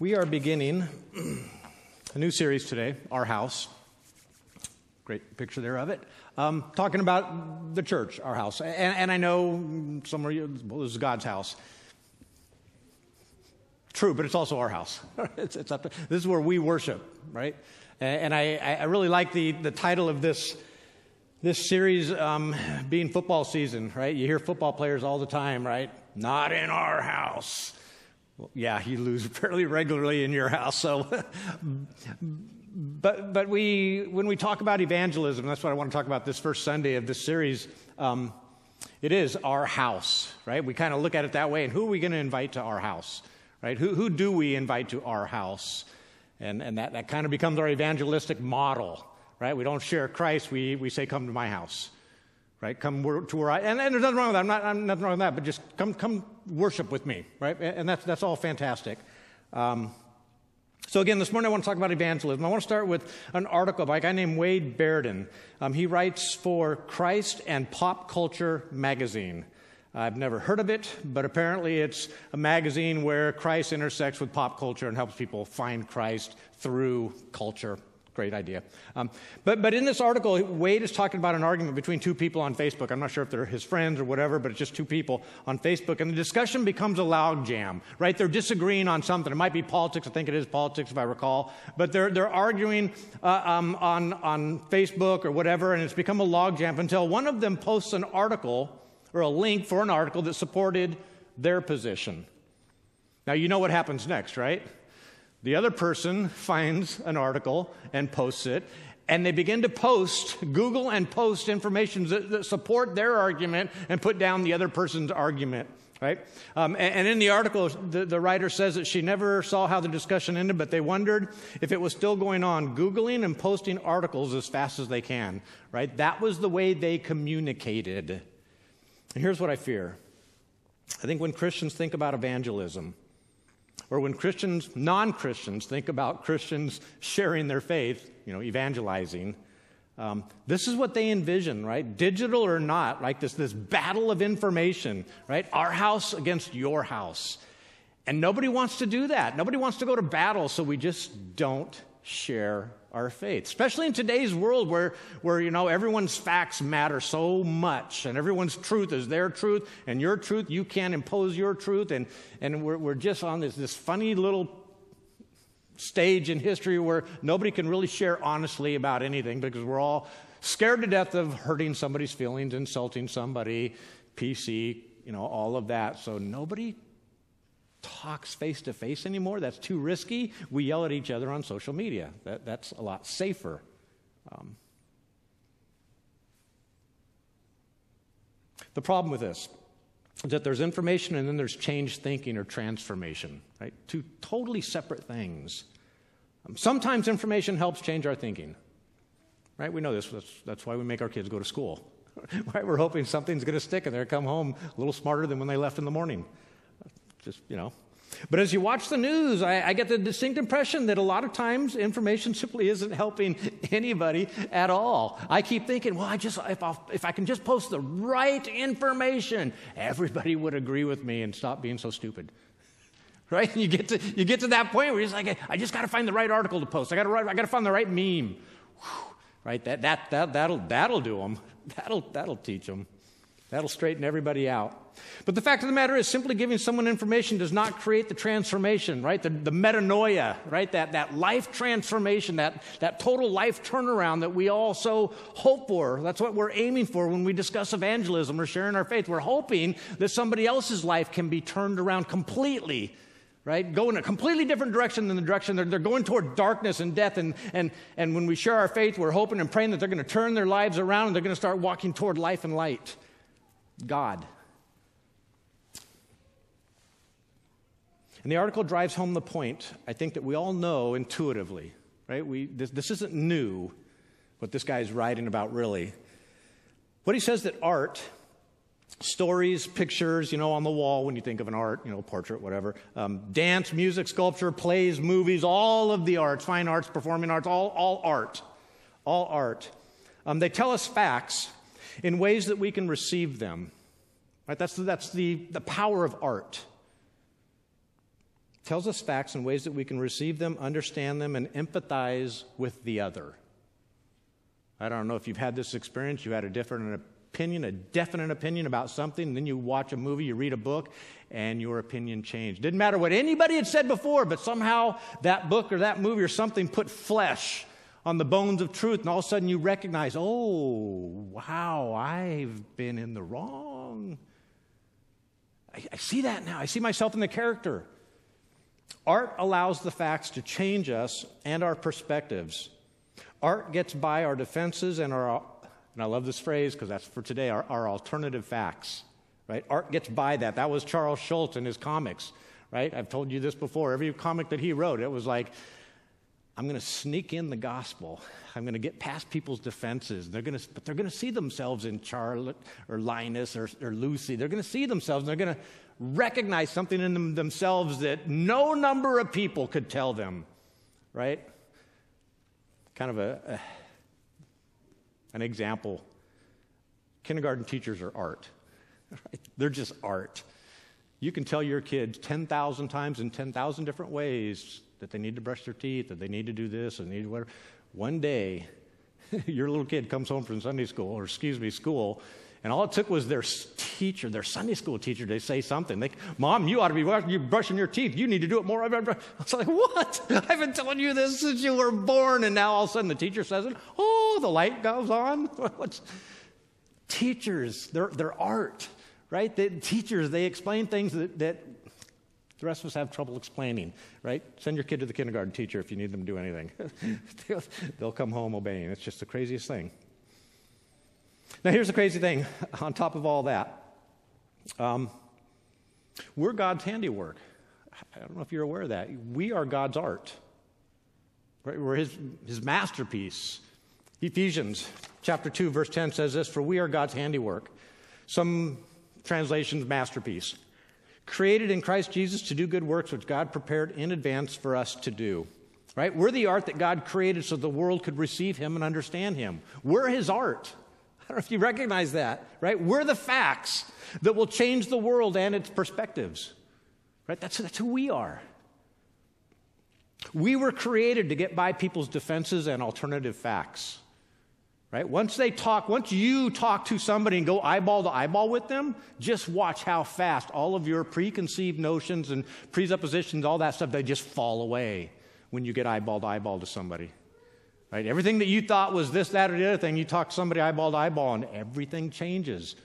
We are beginning a new series today, Our House. Great picture there of it. Um, talking about the church, our house. And, and I know some of you, well, this is God's house. True, but it's also our house. it's, it's to, this is where we worship, right? And I, I really like the, the title of this, this series um, being football season, right? You hear football players all the time, right? Not in our house. Well, yeah, you lose fairly regularly in your house. So, but but we when we talk about evangelism, that's what I want to talk about this first Sunday of this series. Um, it is our house, right? We kind of look at it that way. And who are we going to invite to our house, right? Who who do we invite to our house? And and that that kind of becomes our evangelistic model, right? We don't share Christ. We we say, "Come to my house." Right? Come to where I, and, and there's nothing wrong with that. I'm not, I'm nothing wrong with that, but just come, come worship with me, right? And that's, that's all fantastic. Um, so, again, this morning I want to talk about evangelism. I want to start with an article by a guy named Wade Bearden. Um, he writes for Christ and Pop Culture magazine. I've never heard of it, but apparently it's a magazine where Christ intersects with pop culture and helps people find Christ through culture great idea. Um, but, but in this article, Wade is talking about an argument between two people on Facebook. I'm not sure if they're his friends or whatever, but it's just two people on Facebook. And the discussion becomes a loud jam, right? They're disagreeing on something. It might be politics. I think it is politics, if I recall. But they're, they're arguing uh, um, on, on Facebook or whatever, and it's become a log jam until one of them posts an article or a link for an article that supported their position. Now, you know what happens next, right? The other person finds an article and posts it, and they begin to post, Google and post information that, that support their argument and put down the other person's argument. Right? Um, and, and, in the article, the, the writer says that she never saw how the discussion ended, but they wondered if it was still going on, Googling and posting articles as fast as they can. Right? That was the way they communicated. And here's what I fear I think when Christians think about evangelism, or when Christians, non Christians, think about Christians sharing their faith, you know, evangelizing, um, this is what they envision, right? Digital or not, like this, this battle of information, right? Our house against your house. And nobody wants to do that. Nobody wants to go to battle, so we just don't share our faith, especially in today's world where, where you know everyone's facts matter so much and everyone's truth is their truth and your truth you can't impose your truth. And, and we're, we're just on this, this funny little stage in history where nobody can really share honestly about anything because we're all scared to death of hurting somebody's feelings insulting somebody pc you know all of that. So nobody talks face to face anymore. That's too risky. We yell at each other on social media. That, that's a lot safer. Um, the problem with this is that there's information and then there's change thinking or transformation, right? Two totally separate things. Um, sometimes information helps change our thinking, right? We know this. That's, that's why we make our kids go to school. right? We're hoping something's going to stick and they're come home a little smarter than when they left in the morning just, you know. But as you watch the news, I, I, get the distinct impression that a lot of times information simply isn't helping anybody at all. I keep thinking, well, I just if, i if I can just post the right information, everybody would agree with me and stop being so stupid. Right? You get to you get to that point where you're just like, I just got to find the right article to post. I got to I got to find the right meme. Whew. Right? That that that that'll that'll do them. That'll that'll teach them. That'll straighten everybody out. But the fact of the matter is, simply giving someone information does not create the transformation, right? The, the metanoia, right? That, that life transformation, that, that total life turnaround that we all so hope for. That's what we're aiming for when we discuss evangelism or sharing our faith. We're hoping that somebody else's life can be turned around completely right? Go in a completely different direction than the direction they're, they're, going toward darkness and death. And, and, and when we share our faith, we're hoping and praying that they're going to turn their lives around and they're going to start walking toward life and light. God. And the article drives home the point, I think, that we all know intuitively, right? We, this, this isn't new, what this guy is writing about, really. What he says that art, stories, pictures, you know, on the wall when you think of an art, you know, portrait, whatever, um, dance, music, sculpture, plays, movies, all of the arts, fine arts, performing arts, all, all art, all art. Um, they tell us facts in ways that we can receive them. Right? That's, the, that's the, the power of art. tells us facts in ways that we can receive them, understand them, and empathize with the other. I don't know if you've had this experience, you had a different opinion, a definite opinion about something, and then you watch a movie, you read a book, and your opinion changed. Didn't matter what anybody had said before, but somehow that book or that movie or something put flesh on the bones of truth, and all of a sudden you recognize, oh, wow, I've been in the wrong. I, I see that now. I see myself in the character. Art allows the facts to change us and our perspectives. Art gets by our defenses and our, and I love this phrase because that's for today, our, our alternative facts. Right? Art gets by that. That was Charles Schulz in his comics, right? I've told you this before. Every comic that he wrote, it was like, I'm going to sneak in the gospel. I'm going to get past people's defenses. They're going to, but they're going to see themselves in Charlotte or Linus or, or Lucy. They're going to see themselves. And they're going to recognize something in them themselves that no number of people could tell them, right? Kind of a, a an example. Kindergarten teachers are art. Right? They're just art. You can tell your kids 10,000 times in 10,000 different ways that they need to brush their teeth, that they need to do this, and need whatever. One day, your little kid comes home from Sunday school, or excuse me, school, and all it took was their teacher, their Sunday school teacher, to say something. They, Mom, you ought to be you brushing your teeth. You need to do it more. I was like, What? I've been telling you this since you were born. And now all of a sudden the teacher says it. Oh, the light goes on. What's, teachers, they're, they're art, right? The teachers, they explain things that, that the rest of us have trouble explaining, right? Send your kid to the kindergarten teacher if you need them to do anything. they'll, come home obeying. It's just the craziest thing. Now, here's the crazy thing on top of all that um, we're God's handiwork. I don't know if you're aware of that. We are God's art, right? We're his, his masterpiece. Ephesians chapter 2, verse 10 says this For we are God's handiwork. Some translations, masterpiece. Created in Christ Jesus to do good works which God prepared in advance for us to do. Right? We're the art that God created so the world could receive Him and understand Him. We're His art. I don't know if you recognize that, right? We're the facts that will change the world and its perspectives, right? That's, that's who we are. We were created to get by people's defenses and alternative facts, right? Once they talk, once you talk to somebody and go eyeball to eyeball with them, just watch how fast all of your preconceived notions and presuppositions, all that stuff, they just fall away when you get eyeball to eyeball to somebody. Right? Everything that you thought was this, that, or the other thing, you talk to somebody eyeball to eyeball, and everything changes.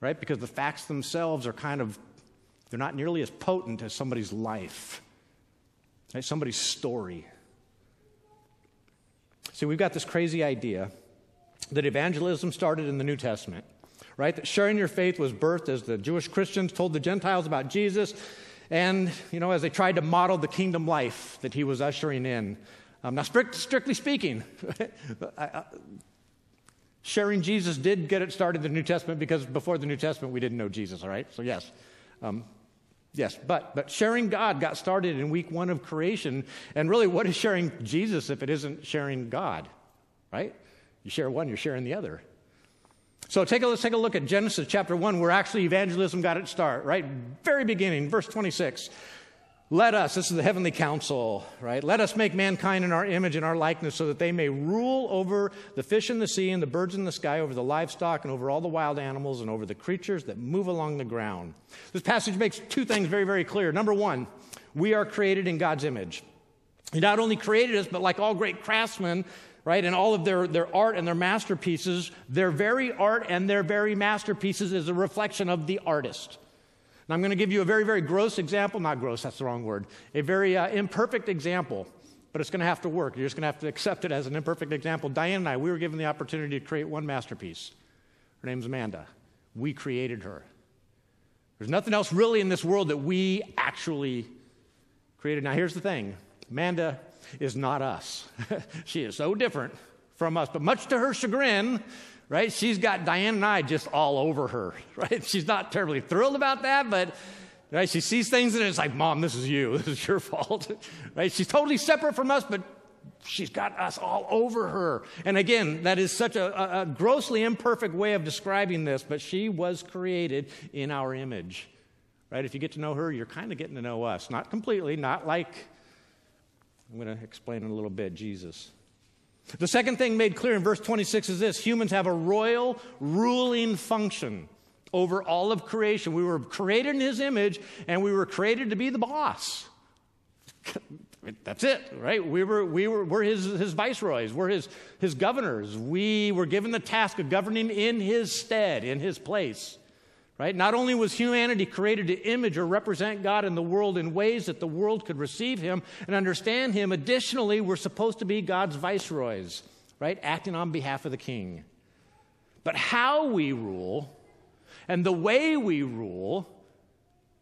Right? Because the facts themselves are kind of, they're not nearly as potent as somebody's life, right? somebody's story. See, we've got this crazy idea that evangelism started in the New Testament, right? That sharing your faith was birthed as the Jewish Christians told the Gentiles about Jesus, and, you know, as they tried to model the kingdom life that he was ushering in. Um, now, strict, strictly speaking, sharing Jesus did get it started in the New Testament because before the New Testament we didn't know Jesus, all right? So, yes. Um, yes, but, but sharing God got started in week one of creation. And really, what is sharing Jesus if it isn't sharing God, right? You share one, you're sharing the other. So take a, let's take a look at Genesis chapter 1, where actually evangelism got its start, right? Very beginning, verse 26. Let us, this is the heavenly council, right? Let us make mankind in our image and our likeness so that they may rule over the fish in the sea and the birds in the sky, over the livestock and over all the wild animals and over the creatures that move along the ground. This passage makes two things very, very clear. Number one, we are created in God's image. He not only created us, but like all great craftsmen, right, and all of their, their art and their masterpieces, their very art and their very masterpieces is a reflection of the artist. Now, I'm going to give you a very, very gross example. Not gross, that's the wrong word. A very uh, imperfect example, but it's going to have to work. You're just going to have to accept it as an imperfect example. Diane and I, we were given the opportunity to create one masterpiece. Her name's Amanda. We created her. There's nothing else really in this world that we actually created. Now, here's the thing Amanda is not us. she is so different from us, but much to her chagrin, right? She's got Diane and I just all over her, right? She's not terribly thrilled about that, but right, she sees things and it's like, Mom, this is you. This is your fault, right? She's totally separate from us, but she's got us all over her. And again, that is such a, a grossly imperfect way of describing this, but she was created in our image. right? If you get to know her, you're kind of getting to know us. Not completely, not like, I'm going to explain in a little bit, Jesus. The second thing made clear in verse 26 is this humans have a royal ruling function over all of creation. We were created in his image, and we were created to be the boss. That's it, right? We were, we were, we're his, his viceroys, we're his, his governors. We were given the task of governing in his stead, in his place. Right? Not only was humanity created to image or represent God in the world in ways that the world could receive him and understand him, additionally, we're supposed to be God's viceroys, right? Acting on behalf of the king. But how we rule and the way we rule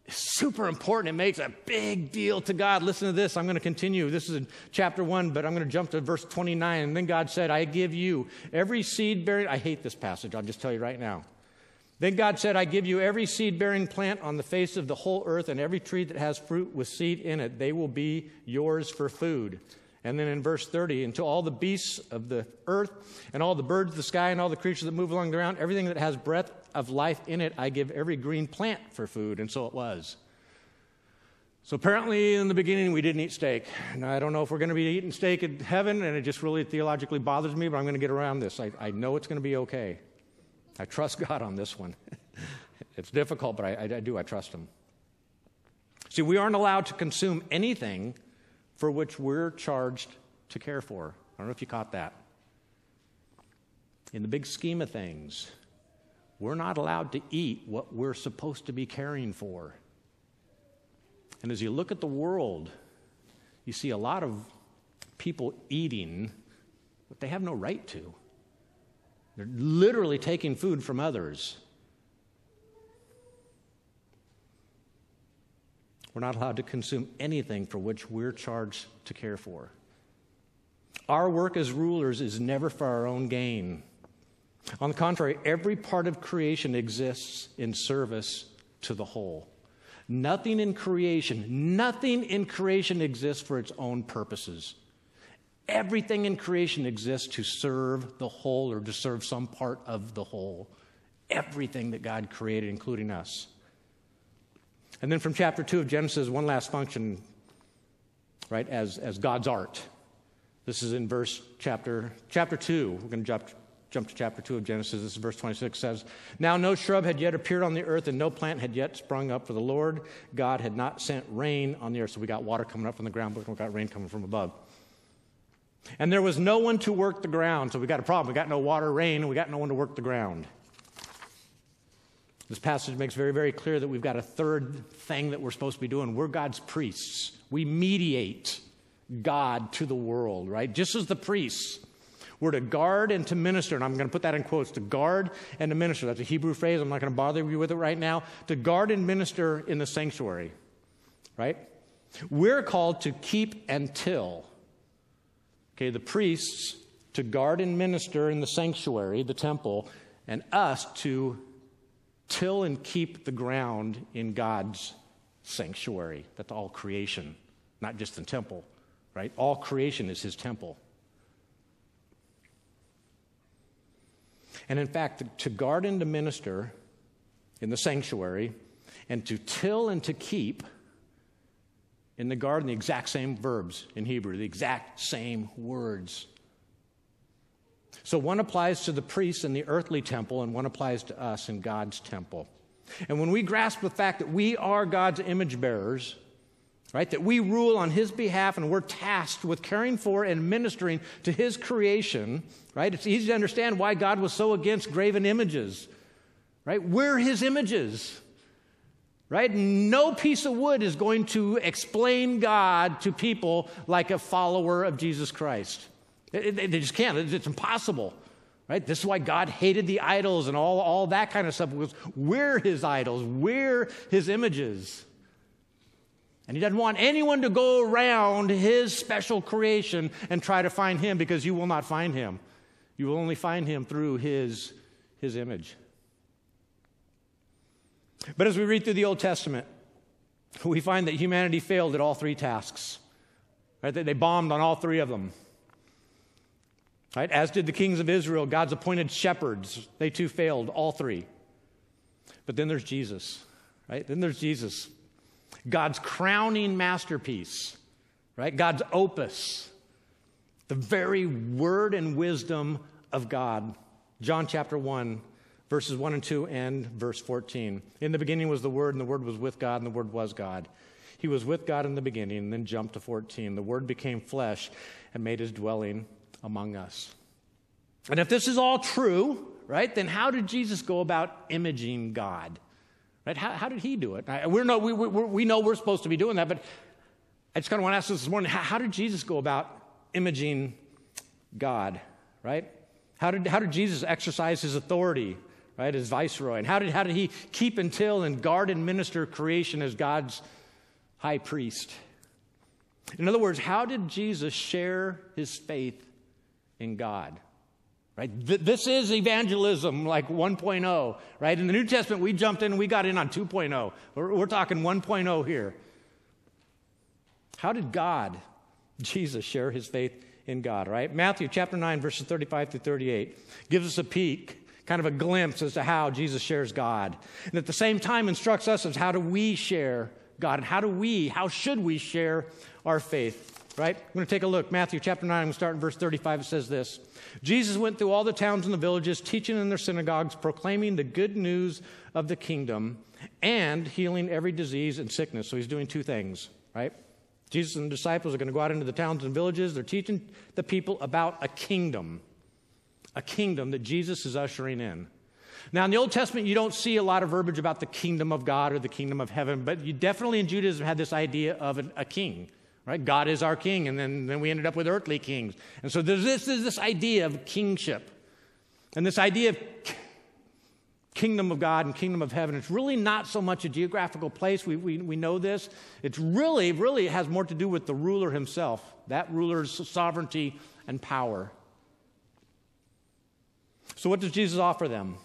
is super important. It makes a big deal to God. Listen to this. I'm going to continue. This is in chapter 1, but I'm going to jump to verse 29. And then God said, I give you every seed bearing. I hate this passage. I'll just tell you right now. Then God said, I give you every seed bearing plant on the face of the whole earth, and every tree that has fruit with seed in it. They will be yours for food. And then in verse 30, until all the beasts of the earth, and all the birds of the sky, and all the creatures that move along the ground, everything that has breath of life in it, I give every green plant for food. And so it was. So apparently, in the beginning, we didn't eat steak. Now, I don't know if we're going to be eating steak in heaven, and it just really theologically bothers me, but I'm going to get around this. I, I know it's going to be okay. I trust God on this one. it's difficult, but I, I, I do. I trust Him. See, we aren't allowed to consume anything for which we're charged to care for. I don't know if you caught that. In the big scheme of things, we're not allowed to eat what we're supposed to be caring for. And as you look at the world, you see a lot of people eating what they have no right to. They're literally taking food from others. We're not allowed to consume anything for which we're charged to care for. Our work as rulers is never for our own gain. On the contrary, every part of creation exists in service to the whole. Nothing in creation, nothing in creation exists for its own purposes. Everything in creation exists to serve the whole or to serve some part of the whole. Everything that God created, including us. And then from chapter 2 of Genesis, one last function, right, as, as God's art. This is in verse chapter, chapter 2. We're going to jump, jump to chapter 2 of Genesis. This is verse 26 says, Now no shrub had yet appeared on the earth, and no plant had yet sprung up, for the Lord God had not sent rain on the earth. So we got water coming up from the ground, but we got rain coming from above. And there was no one to work the ground. So we got a problem. We got no water, rain, and we got no one to work the ground. This passage makes very, very clear that we've got a third thing that we're supposed to be doing. We're God's priests. We mediate God to the world, right? Just as the priests were to guard and to minister, and I'm going to put that in quotes to guard and to minister. That's a Hebrew phrase. I'm not going to bother you with it right now. To guard and minister in the sanctuary, right? We're called to keep and till Okay, the priests to guard and minister in the sanctuary, the temple, and us to till and keep the ground in God's sanctuary. That's all creation, not just the temple, right? All creation is his temple. And in fact, to guard and to minister in the sanctuary, and to till and to keep in the garden the exact same verbs in Hebrew, the exact same words. So one applies to the priests in the earthly temple, and one applies to us in God's temple. And when we grasp the fact that we are God's image bearers, right, that we rule on His behalf and we're tasked with caring for and ministering to His creation, right, it's easy to understand why God was so against graven images, right? We're His images right? No piece of wood is going to explain God to people like a follower of Jesus Christ. They, they just can't. It's impossible, right? This is why God hated the idols and all, all that kind of stuff because we're his idols, we're his images. And he doesn't want anyone to go around his special creation and try to find him because you will not find him. You will only find him through his, his image. But as we read through the Old Testament, we find that humanity failed at all three tasks. Right? They bombed on all three of them. Right? As did the kings of Israel, God's appointed shepherds. They too failed, all three. But then there's Jesus. right? Then there's Jesus, God's crowning masterpiece, right? God's opus, the very word and wisdom of God. John chapter 1, verses 1 and 2, and verse 14. In the beginning was the Word, and the Word was with God, and the Word was God. He was with God in the beginning, and then jump to 14. The Word became flesh and made his dwelling among us. And if this is all true, right, then how did Jesus go about imaging God? Right? How, how did he do it? We're no, we, we, we know we're supposed to be doing that, but I just kind of want to ask this morning how, how did Jesus go about imaging God? Right? How did, how did Jesus exercise his authority, right, as viceroy? And how did, how did he keep until and guard and minister creation as God's high priest? In other words, how did Jesus share his faith in God? Right? this is evangelism like 1.0, right? In the New Testament, we jumped in and we got in on 2.0. We're, we're talking 1.0 here. How did God, Jesus, share his faith in God, right? Matthew chapter 9, verses 35 through 38 gives us a peek, kind of a glimpse as to how Jesus shares God. And at the same time instructs us as how do we share God and how do we, how should we share our faith, right? I'm going to take a look. Matthew chapter 9, I'm going to start in verse 35. It says this Jesus went through all the towns and the villages, teaching in their synagogues, proclaiming the good news of the kingdom, and healing every disease and sickness. So he's doing two things, right? Jesus and the disciples are going to go out into the towns and villages. They're teaching the people about a kingdom, a kingdom that Jesus is ushering in. Now, in the Old Testament, you don't see a lot of verbiage about the kingdom of God or the kingdom of heaven, but you definitely in Judaism had this idea of a, a king, right? God is our king, and then, then we ended up with earthly kings. And so there's this, there's this idea of kingship. And this idea of kingdom of God and kingdom of heaven. It's really not so much a geographical place. We, we, we know this. It's really, really has more to do with the ruler himself, that ruler's sovereignty and power. So, what does Jesus offer them?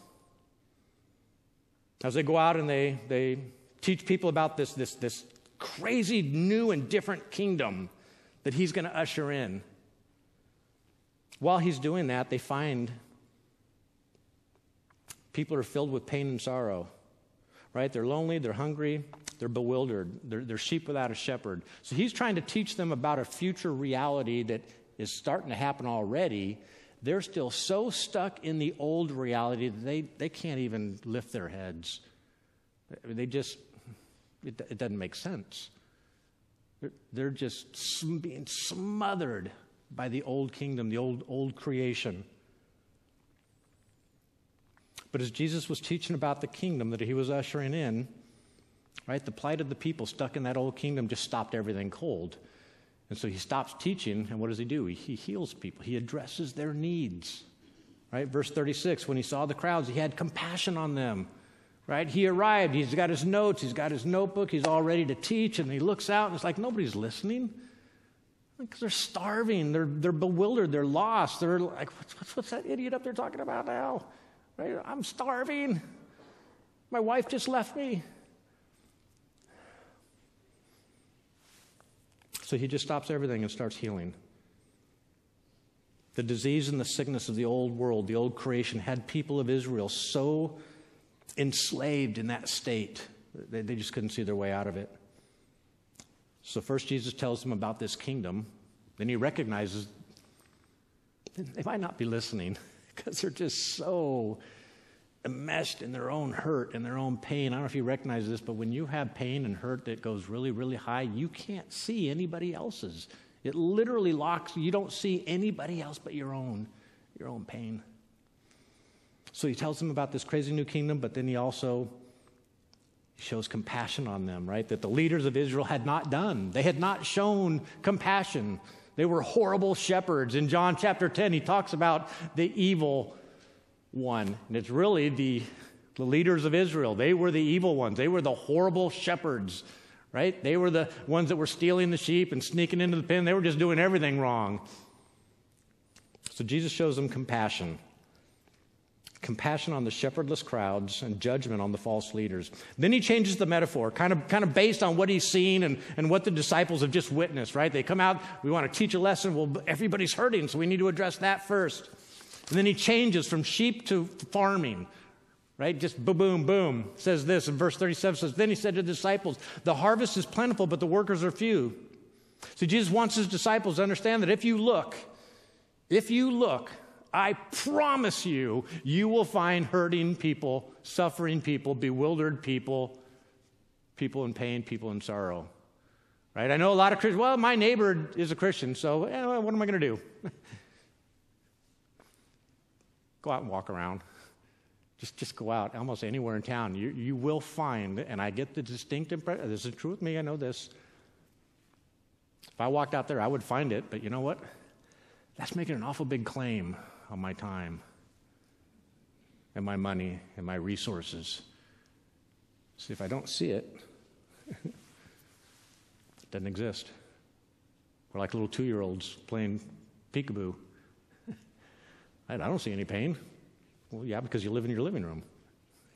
As they go out and they, they teach people about this, this, this crazy new and different kingdom that he's going to usher in. While he's doing that, they find People are filled with pain and sorrow, right? They're lonely, they're hungry, they're bewildered, they're, they're sheep without a shepherd. So he's trying to teach them about a future reality that is starting to happen already. They're still so stuck in the old reality that they, they can't even lift their heads. They just, it, it doesn't make sense. They're, they're just being smothered by the old kingdom, the old, old creation. But as Jesus was teaching about the kingdom that he was ushering in, right, the plight of the people stuck in that old kingdom just stopped everything cold. And so he stops teaching, and what does he do? He, he heals people, he addresses their needs. Right? Verse 36 when he saw the crowds, he had compassion on them. Right? He arrived, he's got his notes, he's got his notebook, he's all ready to teach, and he looks out, and it's like nobody's listening. Because they're starving, they're, they're bewildered, they're lost. They're like, what's, what's that idiot up there talking about now? Right? I'm starving. My wife just left me. So he just stops everything and starts healing. The disease and the sickness of the old world, the old creation, had people of Israel so enslaved in that state, they, they just couldn't see their way out of it. So, first, Jesus tells them about this kingdom. Then he recognizes they might not be listening because they're just so enmeshed in their own hurt and their own pain. I don't know if you recognize this, but when you have pain and hurt that goes really, really high, you can't see anybody else's. It literally locks, you don't see anybody else but your own, your own pain. So he tells them about this crazy new kingdom, but then he also shows compassion on them, right? That the leaders of Israel had not done. They had not shown compassion. They were horrible shepherds. In John chapter 10, he talks about the evil one. And it's really the, the leaders of Israel. They were the evil ones, they were the horrible shepherds, right? They were the ones that were stealing the sheep and sneaking into the pen. They were just doing everything wrong. So Jesus shows them compassion compassion on the shepherdless crowds and judgment on the false leaders. Then he changes the metaphor, kind of, kind of based on what he's seen and, and what the disciples have just witnessed, right? They come out, we want to teach a lesson. Well, everybody's hurting, so we need to address that first. And then he changes from sheep to farming, right? Just boom, boom, boom. Says this in verse 37 says, Then he said to the disciples, The harvest is plentiful, but the workers are few. So Jesus wants his disciples to understand that if you look, if you look, I promise you, you will find hurting people, suffering people, bewildered people, people in pain, people in sorrow. Right? I know a lot of Christians, well, my neighbor is a Christian, so eh, what am I going to do? go out and walk around. Just, just go out almost anywhere in town. You, you will find, and I get the distinct impression, this is true with me, I know this. If I walked out there, I would find it, but you know what? That's making an awful big claim on my time and my money and my resources. See, if I don't see it, it doesn't exist. We're like little two year olds playing peekaboo. I don't see any pain. Well, yeah, because you live in your living room.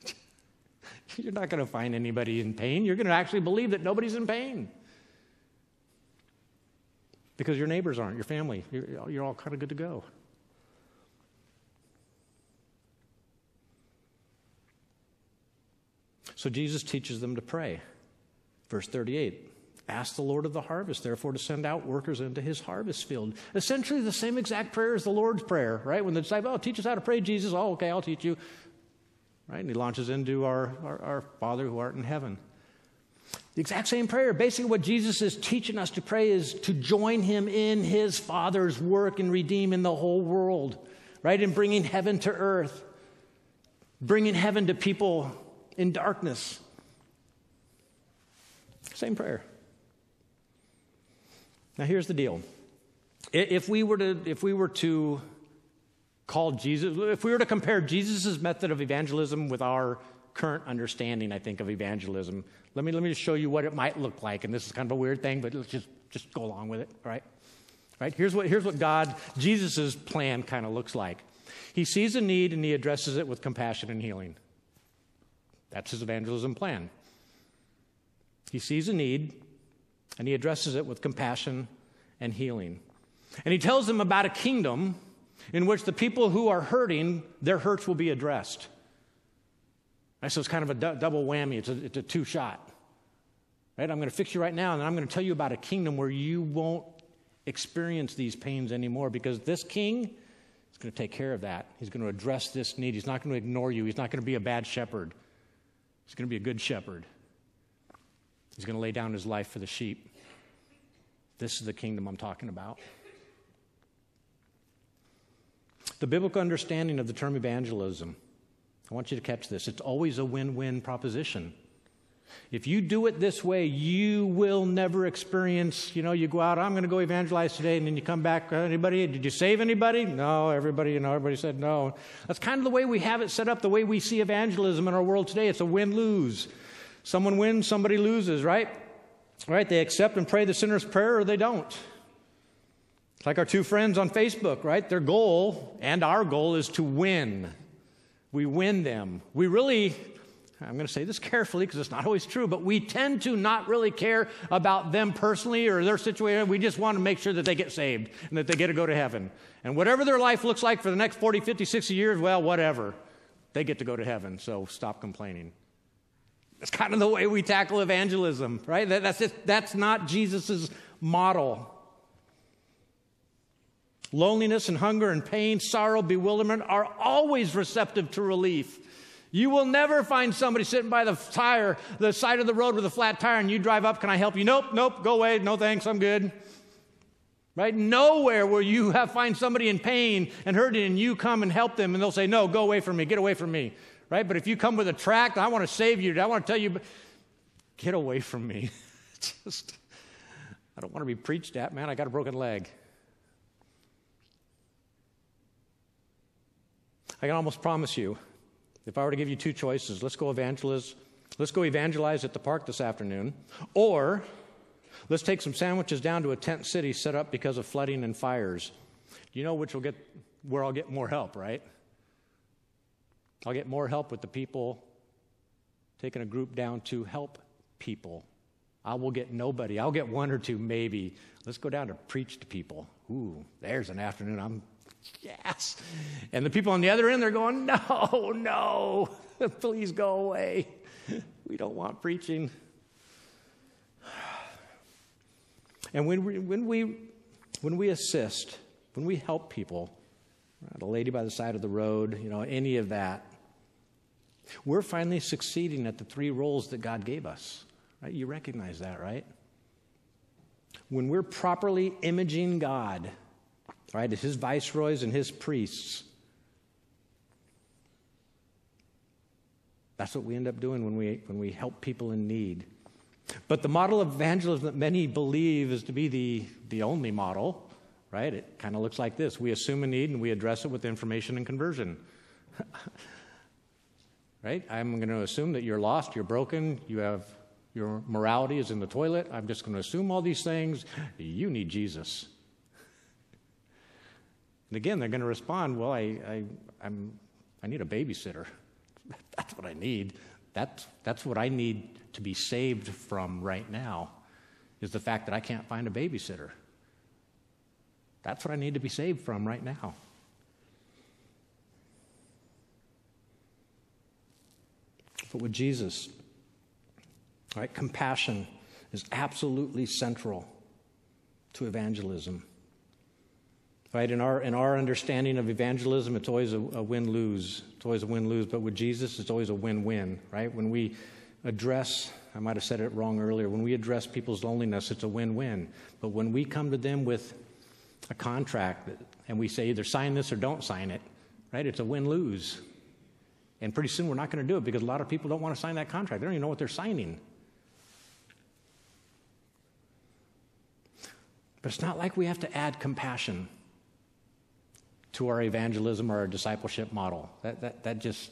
You're not going to find anybody in pain. You're going to actually believe that nobody's in pain. Because your neighbors aren't, your family. You're, you're all kind of good to go. So Jesus teaches them to pray. Verse 38 Ask the Lord of the harvest, therefore, to send out workers into his harvest field. Essentially, the same exact prayer as the Lord's Prayer, right? When the disciple, oh, teach us how to pray, Jesus. Oh, okay, I'll teach you. Right? And he launches into our, our, our Father who art in heaven. The exact same prayer. Basically, what Jesus is teaching us to pray is to join him in his Father's work in redeeming the whole world, right? In bringing heaven to earth, bringing heaven to people in darkness. Same prayer. Now, here's the deal. If we were to, if we were to call Jesus, if we were to compare Jesus' method of evangelism with our current understanding, I think, of evangelism, let me, let me just show you what it might look like. And this is kind of a weird thing, but let's just, just go along with it, right? Right? Here's what, here's what God, Jesus' plan kind of looks like. He sees a need and he addresses it with compassion and healing. That's his evangelism plan. He sees a need and he addresses it with compassion and healing. And he tells them about a kingdom in which the people who are hurting, their hurts will be addressed. Right, so it's kind of a double whammy, it's a, it's a two shot. Right? I'm going to fix you right now, and then I'm going to tell you about a kingdom where you won't experience these pains anymore because this king is going to take care of that. He's going to address this need. He's not going to ignore you. He's not going to be a bad shepherd. He's going to be a good shepherd. He's going to lay down his life for the sheep. This is the kingdom I'm talking about. The biblical understanding of the term evangelism, I want you to catch this. It's always a win win proposition. If you do it this way, you will never experience, you know, you go out, I'm going to go evangelize today, and then you come back, anybody, did you save anybody? No, everybody, you know, everybody said no. That's kind of the way we have it set up, the way we see evangelism in our world today. It's a win lose. Someone wins, somebody loses, right? Right? They accept and pray the sinner's prayer or they don't. It's like our two friends on Facebook, right? Their goal and our goal is to win. We win them. We really, I'm going to say this carefully because it's not always true, but we tend to not really care about them personally or their situation. We just want to make sure that they get saved and that they get to go to heaven. And whatever their life looks like for the next 40, 50, 60 years, well, whatever. They get to go to heaven, so stop complaining. That's kind of the way we tackle evangelism, right? That, that's, just, that's not Jesus' model. Loneliness and hunger and pain, sorrow, bewilderment are always receptive to relief. You will never find somebody sitting by the tire, the side of the road with a flat tire, and you drive up, Can I help you? Nope, nope, go away. No thanks, I'm good. Right? Nowhere will you have find somebody in pain and hurting, and you come and help them, and they'll say, No, go away from me, get away from me right? But if you come with a tract, I want to save you. I want to tell you, get away from me. Just, I don't want to be preached at, man. I got a broken leg. I can almost promise you, if I were to give you two choices, let's go evangelize, let's go evangelize at the park this afternoon, or let's take some sandwiches down to a tent city set up because of flooding and fires. You know which will get where I'll get more help, right? I'll get more help with the people taking a group down to help people. I will get nobody. I'll get one or two, maybe. Let's go down to preach to people. Ooh, there's an afternoon. I'm, yes. And the people on the other end, they're going, no, no. Please go away. We don't want preaching. And when we, when we, when we assist, when we help people, the lady by the side of the road, you know, any of that, we're finally succeeding at the three roles that God gave us. Right? You recognize that, right? When we're properly imaging God, right, as his viceroys and his priests, that's what we end up doing when we, when we help people in need. But the model of evangelism that many believe is to be the, the only model, right? It kind of looks like this we assume a need and we address it with information and conversion. right? I'm going to assume that you're lost, you're broken, you have your morality is in the toilet. I'm just going to assume all these things. You need Jesus. And again, they're going to respond, Well, I, I, I'm, I need a babysitter. That's what I need. That's, that's what I need to be saved from right now, is the fact that I can't find a babysitter. That's what I need to be saved from right now. But with Jesus, right, compassion is absolutely central to evangelism. Right, in our, in our understanding of evangelism, it's always a, a win lose. It's always a win lose. But with Jesus, it's always a win win, right? When we address, I might have said it wrong earlier, when we address people's loneliness, it's a win win. But when we come to them with a contract and we say either sign this or don't sign it, right? It's a win lose. And pretty soon we're not going to do it because a lot of people don't want to sign that contract. They don't even know what they're signing. But it's not like we have to add compassion to our evangelism or our discipleship model. That, that, that just,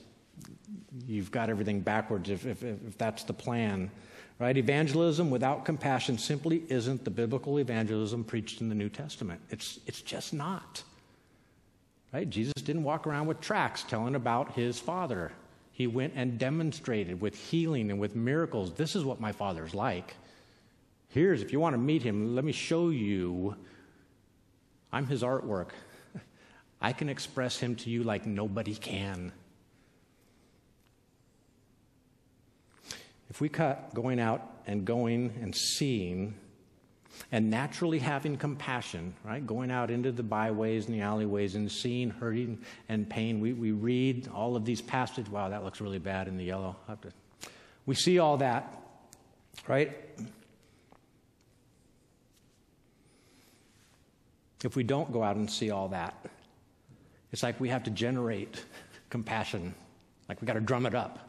you've got everything backwards if, if, if that's the plan. Right? Evangelism without compassion simply isn't the biblical evangelism preached in the New Testament. It's, it's just not. Right? Jesus didn't walk around with tracts telling about his Father. He went and demonstrated with healing and with miracles this is what my Father's like. Here's, if you want to meet him, let me show you. I'm his artwork. I can express him to you like nobody can. If we cut going out and going and seeing and naturally having compassion, right? Going out into the byways and the alleyways and seeing hurting and pain. We, we read all of these passages. Wow, that looks really bad in the yellow. To, we see all that, right? If we don't go out and see all that, it's like we have to generate compassion. Like we got to drum it up.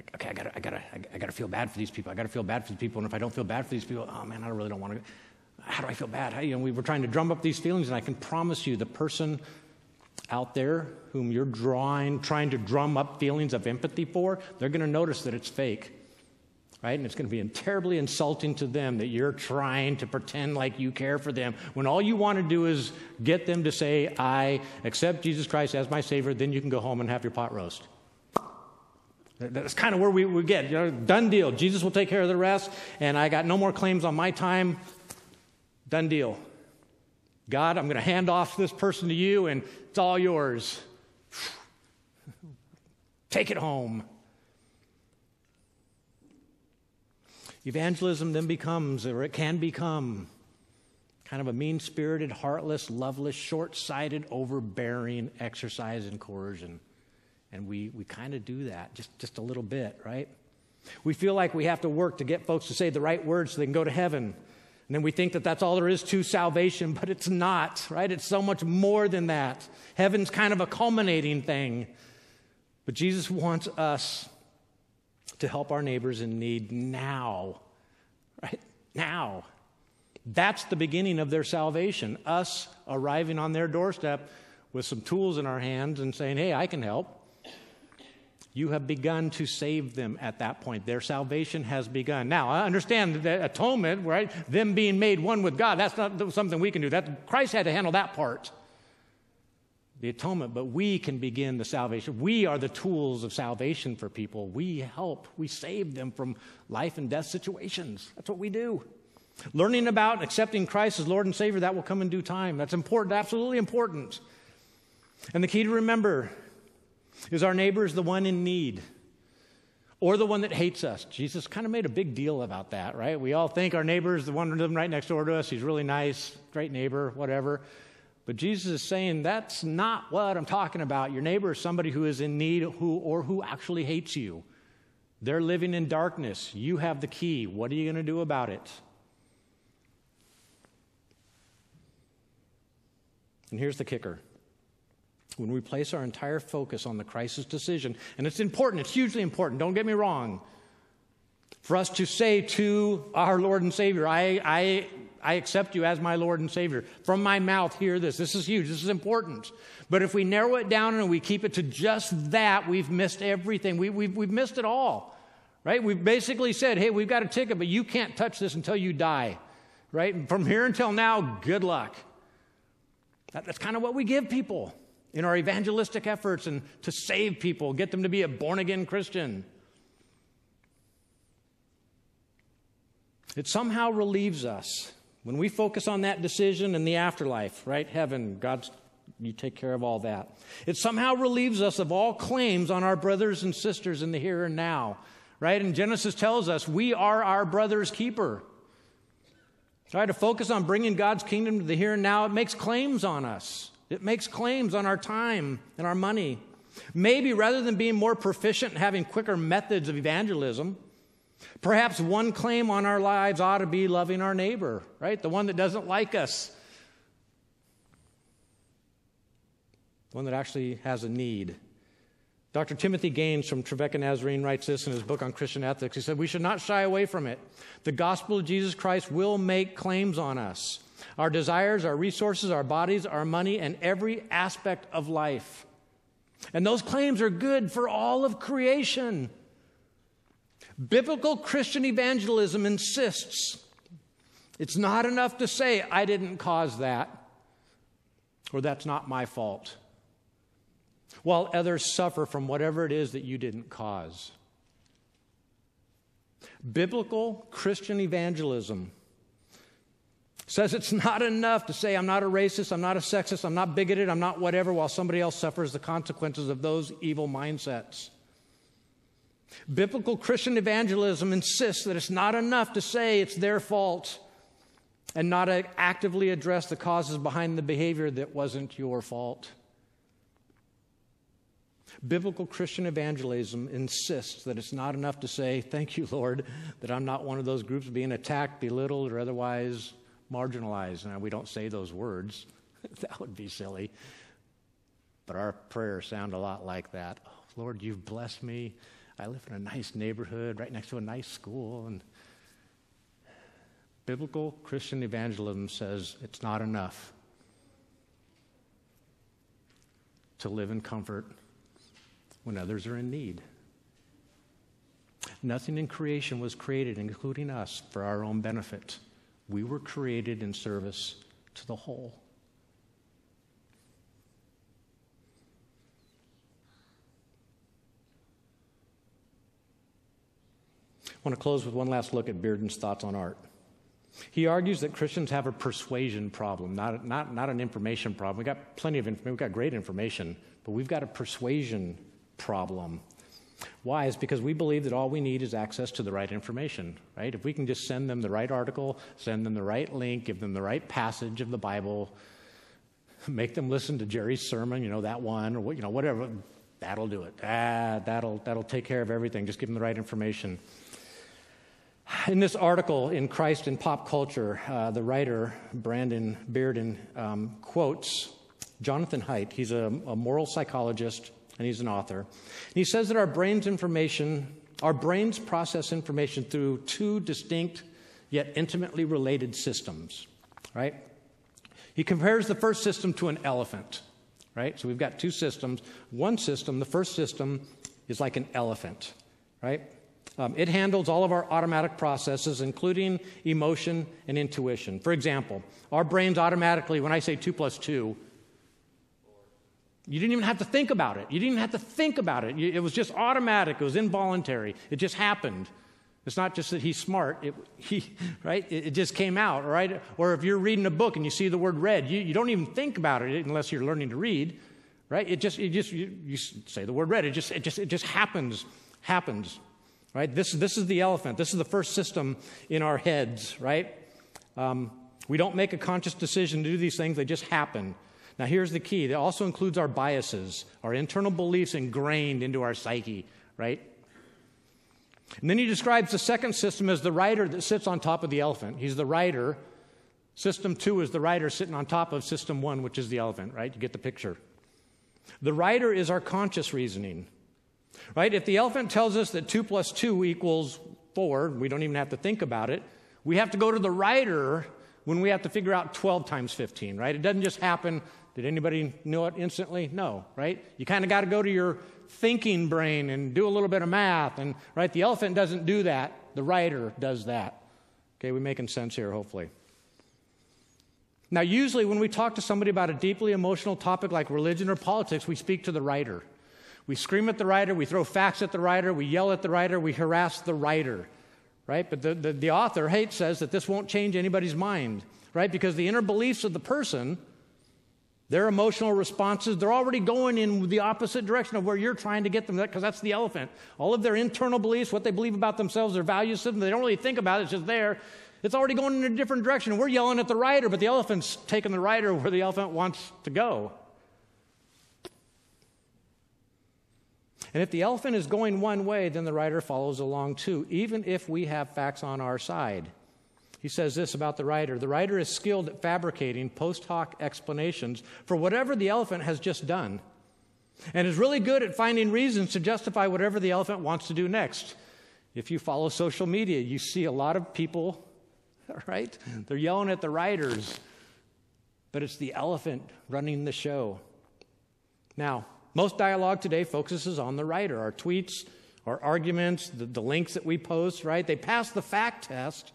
Like, okay, I gotta, I gotta, I gotta feel bad for these people. I gotta feel bad for these people. And if I don't feel bad for these people, oh man, I really don't want to. How do I feel bad? How, you know, we were trying to drum up these feelings, and I can promise you, the person out there whom you're drawing, trying to drum up feelings of empathy for, they're going to notice that it's fake right? And it's going to be terribly insulting to them that you're trying to pretend like you care for them when all you want to do is get them to say, I accept Jesus Christ as my Savior, then you can go home and have your pot roast. That's kind of where we, we get. You know, done deal. Jesus will take care of the rest, and I got no more claims on my time. Done deal. God, I'm going to hand off this person to you, and it's all yours. Take it home. Evangelism then becomes, or it can become, kind of a mean spirited, heartless, loveless, short sighted, overbearing exercise in coercion. And we, we kind of do that just, just a little bit, right? We feel like we have to work to get folks to say the right words so they can go to heaven. And then we think that that's all there is to salvation, but it's not, right? It's so much more than that. Heaven's kind of a culminating thing. But Jesus wants us to help our neighbors in need now. Right? Now. That's the beginning of their salvation. Us arriving on their doorstep with some tools in our hands and saying, hey, I can help. You have begun to save them at that point. Their salvation has begun. Now, I understand that atonement, right? Them being made one with God, that's not something we can do. That Christ had to handle that part the atonement, but we can begin the salvation. We are the tools of salvation for people. We help, we save them from life and death situations. That's what we do. Learning about accepting Christ as Lord and Savior, that will come in due time. That's important, absolutely important. And the key to remember is our neighbor is the one in need. or the one that hates us. Jesus kind of made a big deal about that, right? We all think our neighbor is the one living right next door to us. He's really nice, great neighbor, whatever. But Jesus is saying that's not what I'm talking about. Your neighbor is somebody who is in need who, or who actually hates you. They're living in darkness. You have the key. What are you going to do about it? And here's the kicker when we place our entire focus on the crisis decision, and it's important, it's hugely important, don't get me wrong, for us to say to our Lord and Savior, I, I, I accept you as my Lord and Savior. From my mouth, hear this. This is huge, this is important. But if we narrow it down and we keep it to just that, we've missed everything. We, we've, we've missed it all, right? We've basically said, hey, we've got a ticket, but you can't touch this until you die, right? And from here until now, good luck. That, that's kind of what we give people in our evangelistic efforts and to save people, get them to be a born again Christian. It somehow relieves us when we focus on that decision in the afterlife, right? Heaven, God's, you take care of all that. It somehow relieves us of all claims on our brothers and sisters in the here and now, right? And Genesis tells us we are our brother's keeper. Try to focus on bringing God's kingdom to the here and now. It makes claims on us. It makes claims on our time and our money. Maybe rather than being more proficient and having quicker methods of evangelism, perhaps one claim on our lives ought to be loving our neighbor, right? The one that doesn't like us, the one that actually has a need. Dr. Timothy Gaines from Trevecca Nazarene writes this in his book on Christian ethics. He said, We should not shy away from it. The gospel of Jesus Christ will make claims on us our desires, our resources, our bodies, our money, and every aspect of life. And those claims are good for all of creation. Biblical Christian evangelism insists it's not enough to say, I didn't cause that, or that's not my fault, while others suffer from whatever it is that you didn't cause. Biblical Christian evangelism says it's not enough to say, I'm not a racist, I'm not a sexist, I'm not bigoted, I'm not whatever, while somebody else suffers the consequences of those evil mindsets. Biblical Christian evangelism insists that it's not enough to say it's their fault and not actively address the causes behind the behavior that wasn't your fault. Biblical Christian evangelism insists that it's not enough to say, Thank you, Lord, that I'm not one of those groups being attacked, belittled, or otherwise marginalized. Now, we don't say those words, that would be silly. But our prayers sound a lot like that. Oh, Lord, you've blessed me. I live in a nice neighborhood right next to a nice school. And biblical Christian evangelism says it's not enough to live in comfort when others are in need. Nothing in creation was created, including us, for our own benefit. We were created in service to the whole. I want to close with one last look at Bearden's thoughts on art. He argues that Christians have a persuasion problem, not, not, not an information problem. We've got plenty of information, we've got great information, but we've got a persuasion problem. Why? Is because we believe that all we need is access to the right information, right? If we can just send them the right article, send them the right link, give them the right passage of the Bible, make them listen to Jerry's sermon, you know, that one, or you know, whatever, that'll do it. Ah, that'll, that'll take care of everything. Just give them the right information. In this article in Christ in Pop Culture, uh, the writer, Brandon Bearden, um, quotes Jonathan Haidt. He's a, a moral psychologist and he's an author. And he says that our brain's information, our brains process information through two distinct yet intimately related systems, right? He compares the first system to an elephant, right? So we've got two systems. One system, the first system, is like an elephant, right? Um, it handles all of our automatic processes, including emotion and intuition. For example, our brains automatically, when I say two plus two, you didn't even have to think about it. You didn't even have to think about it. It was just automatic. It was involuntary. It just happened. It's not just that he's smart. It, he, right? It, just came out, right? Or if you're reading a book and you see the word red, you, you don't even think about it unless you're learning to read, right? It just, it just you, you say the word red. It just, it just, it just happens, happens. right? This, this is the elephant. This is the first system in our heads, right? Um, we don't make a conscious decision to do these things, they just happen. Now, here's the key it also includes our biases, our internal beliefs ingrained into our psyche, right? And then he describes the second system as the rider that sits on top of the elephant. He's the rider. System two is the rider sitting on top of system one, which is the elephant, right? You get the picture. The rider is our conscious reasoning, right? If the elephant tells us that two plus two equals four, we don't even have to think about it. We have to go to the rider when we have to figure out 12 times 15, right? It doesn't just happen. Did anybody know it instantly? No, right? You kind of got to go to your thinking brain and do a little bit of math. And, right, the elephant doesn't do that, the rider does that. Okay, we're making sense here, hopefully. Now, usually when we talk to somebody about a deeply emotional topic like religion or politics, we speak to the rider. We scream at the rider, we throw facts at the rider, we yell at the rider, we harass the rider, right? But the, the, the author, Haidt, says that this won't change anybody's mind, right? Because the inner beliefs of the person their emotional responses, they're already going in the opposite direction of where you're trying to get them, because that's the elephant. All of their internal beliefs, what they believe about themselves, their value system, they don't really think about it, it's just there. It's already going in a different direction. We're yelling at the rider, but the elephant's taking the rider where the elephant wants to go. And if the elephant is going one way, then the rider follows along too, even if we have facts on our side. He says this about the rider the rider is skilled at fabricating post hoc explanations for whatever the elephant has just done, and is really good at finding reasons to justify whatever the elephant wants to do next. If you follow social media, you see a lot of people, right? They're yelling at the riders, but it's the elephant running the show. Now, most dialogue today focuses on the rider, Our tweets, our arguments, the, the links that we post, right? They pass the fact test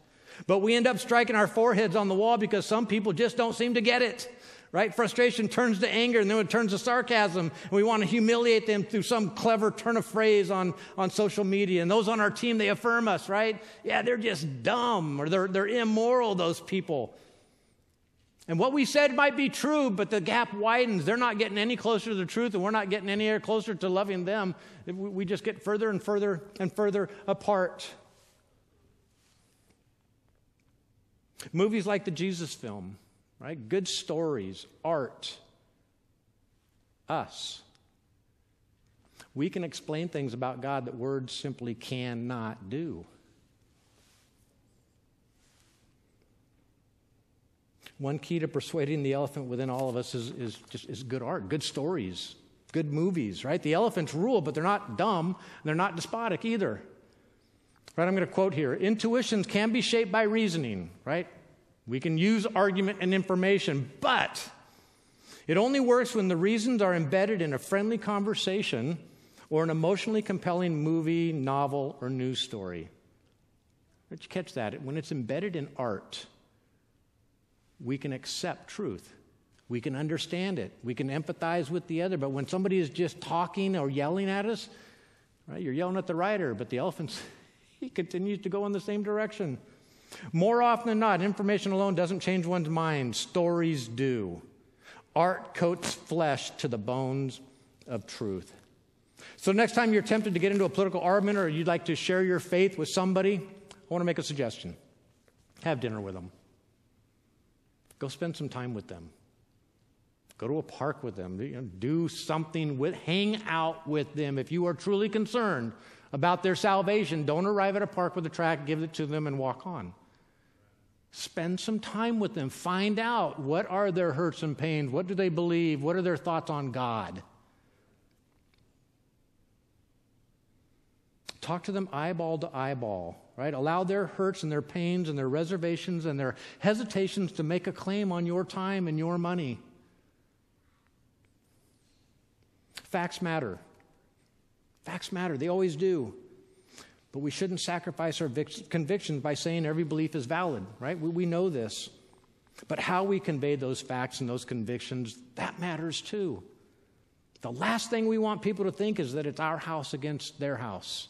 but we end up striking our foreheads on the wall because some people just don't seem to get it. Right? Frustration turns to anger and then it turns to sarcasm. And we want to humiliate them through some clever turn of phrase on, on social media. And those on our team, they affirm us, right? Yeah, they're just dumb or they're, they're immoral, those people. And what we said might be true, but the gap widens. They're not getting any closer to the truth, and we're not getting any closer to loving them. We just get further and further and further apart. Movies like the Jesus film, right? Good stories, art, us. We can explain things about God that words simply cannot do. One key to persuading the elephant within all of us is, is just is good art, good stories, good movies, right? The elephants rule, but they're not dumb, they're not despotic either. Right, I'm going to quote here. Intuitions can be shaped by reasoning, right? We can use argument and information, but it only works when the reasons are embedded in a friendly conversation or an emotionally compelling movie, novel, or news story. Did you catch that? When it's embedded in art, we can accept truth. We can understand it. We can empathize with the other. But when somebody is just talking or yelling at us, right, you're yelling at the rider, but the elephant, he continues to go in the same direction. More often than not, information alone doesn't change one's mind, stories do. Art coats flesh to the bones of truth. So, next time you're tempted to get into a political argument or you'd like to share your faith with somebody, I want to make a suggestion. Have dinner with them. Go spend some time with them. Go to a park with them. Do something with, hang out with them. If you are truly concerned about their salvation, don't arrive at a park with a tract, give it to them, and walk on. Spend some time with them. Find out what are their hurts and pains. What do they believe? What are their thoughts on God? Talk to them eyeball to eyeball, right? Allow their hurts and their pains and their reservations and their hesitations to make a claim on your time and your money. Facts matter. Facts matter. They always do. But we shouldn't sacrifice our convictions by saying every belief is valid, right? We, we know this. But how we convey those facts and those convictions, that matters too. The last thing we want people to think is that it's our house against their house.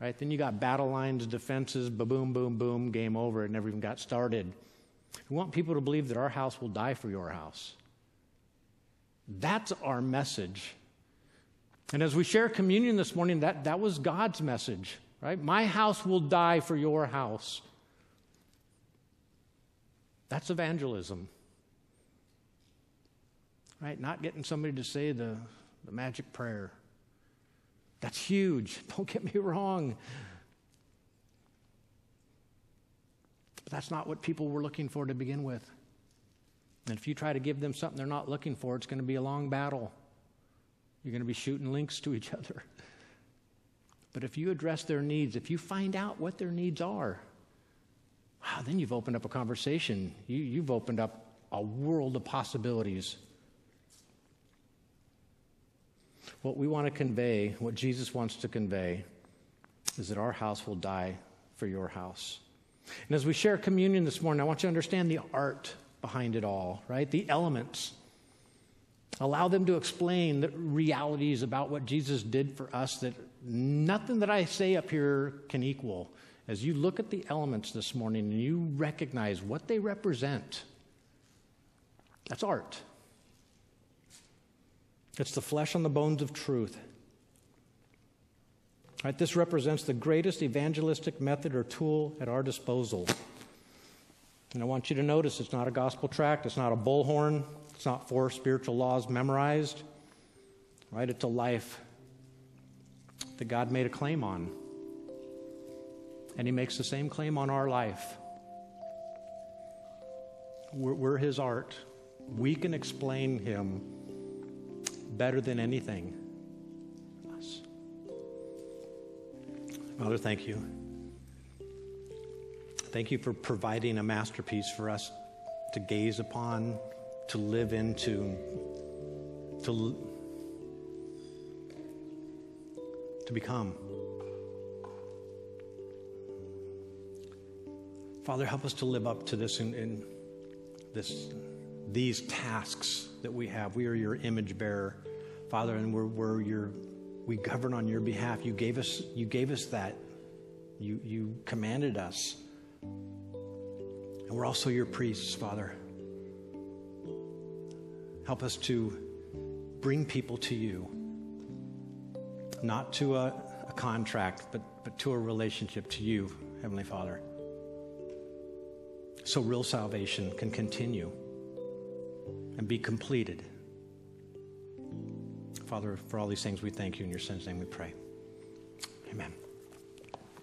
Right? Then you got battle lines, defenses, ba boom, boom, boom, game over. It never even got started. We want people to believe that our house will die for your house. That's our message. And as we share communion this morning, that, that was God's message right? My house will die for your house. That's evangelism. Right? Not getting somebody to say the, the magic prayer. That's huge. Don't get me wrong. But that's not what people were looking for to begin with. And if you try to give them something they're not looking for, it's going to be a long battle. You're going to be shooting links to each other. But if you address their needs, if you find out what their needs are, wow, then you've opened up a conversation. You, you've opened up a world of possibilities. What we want to convey, what Jesus wants to convey, is that our house will die for your house. And as we share communion this morning, I want you to understand the art behind it all, right? The elements. Allow them to explain the realities about what Jesus did for us that nothing that I say up here can equal. As you look at the elements this morning and you recognize what they represent, that's art. It's the flesh on the bones of truth. Right, this represents the greatest evangelistic method or tool at our disposal. And I want you to notice it's not a gospel tract, it's not a bullhorn, it's not four spiritual laws memorized. Right? It's a life that God made a claim on. And He makes the same claim on our life. We're, we're His art. We can explain Him better than anything. Us. Father, thank you. Thank you for providing a masterpiece for us to gaze upon, to live into, to, to become. Father, help us to live up to this in, in this, these tasks that we have. We are your image bearer, Father, and we're, we're your, we govern on your behalf. You gave us, you gave us that. You, you commanded us. And we're also your priests, Father. Help us to bring people to you, not to a, a contract, but, but to a relationship to you, Heavenly Father. So real salvation can continue and be completed. Father, for all these things, we thank you. In your son's name we pray. Amen.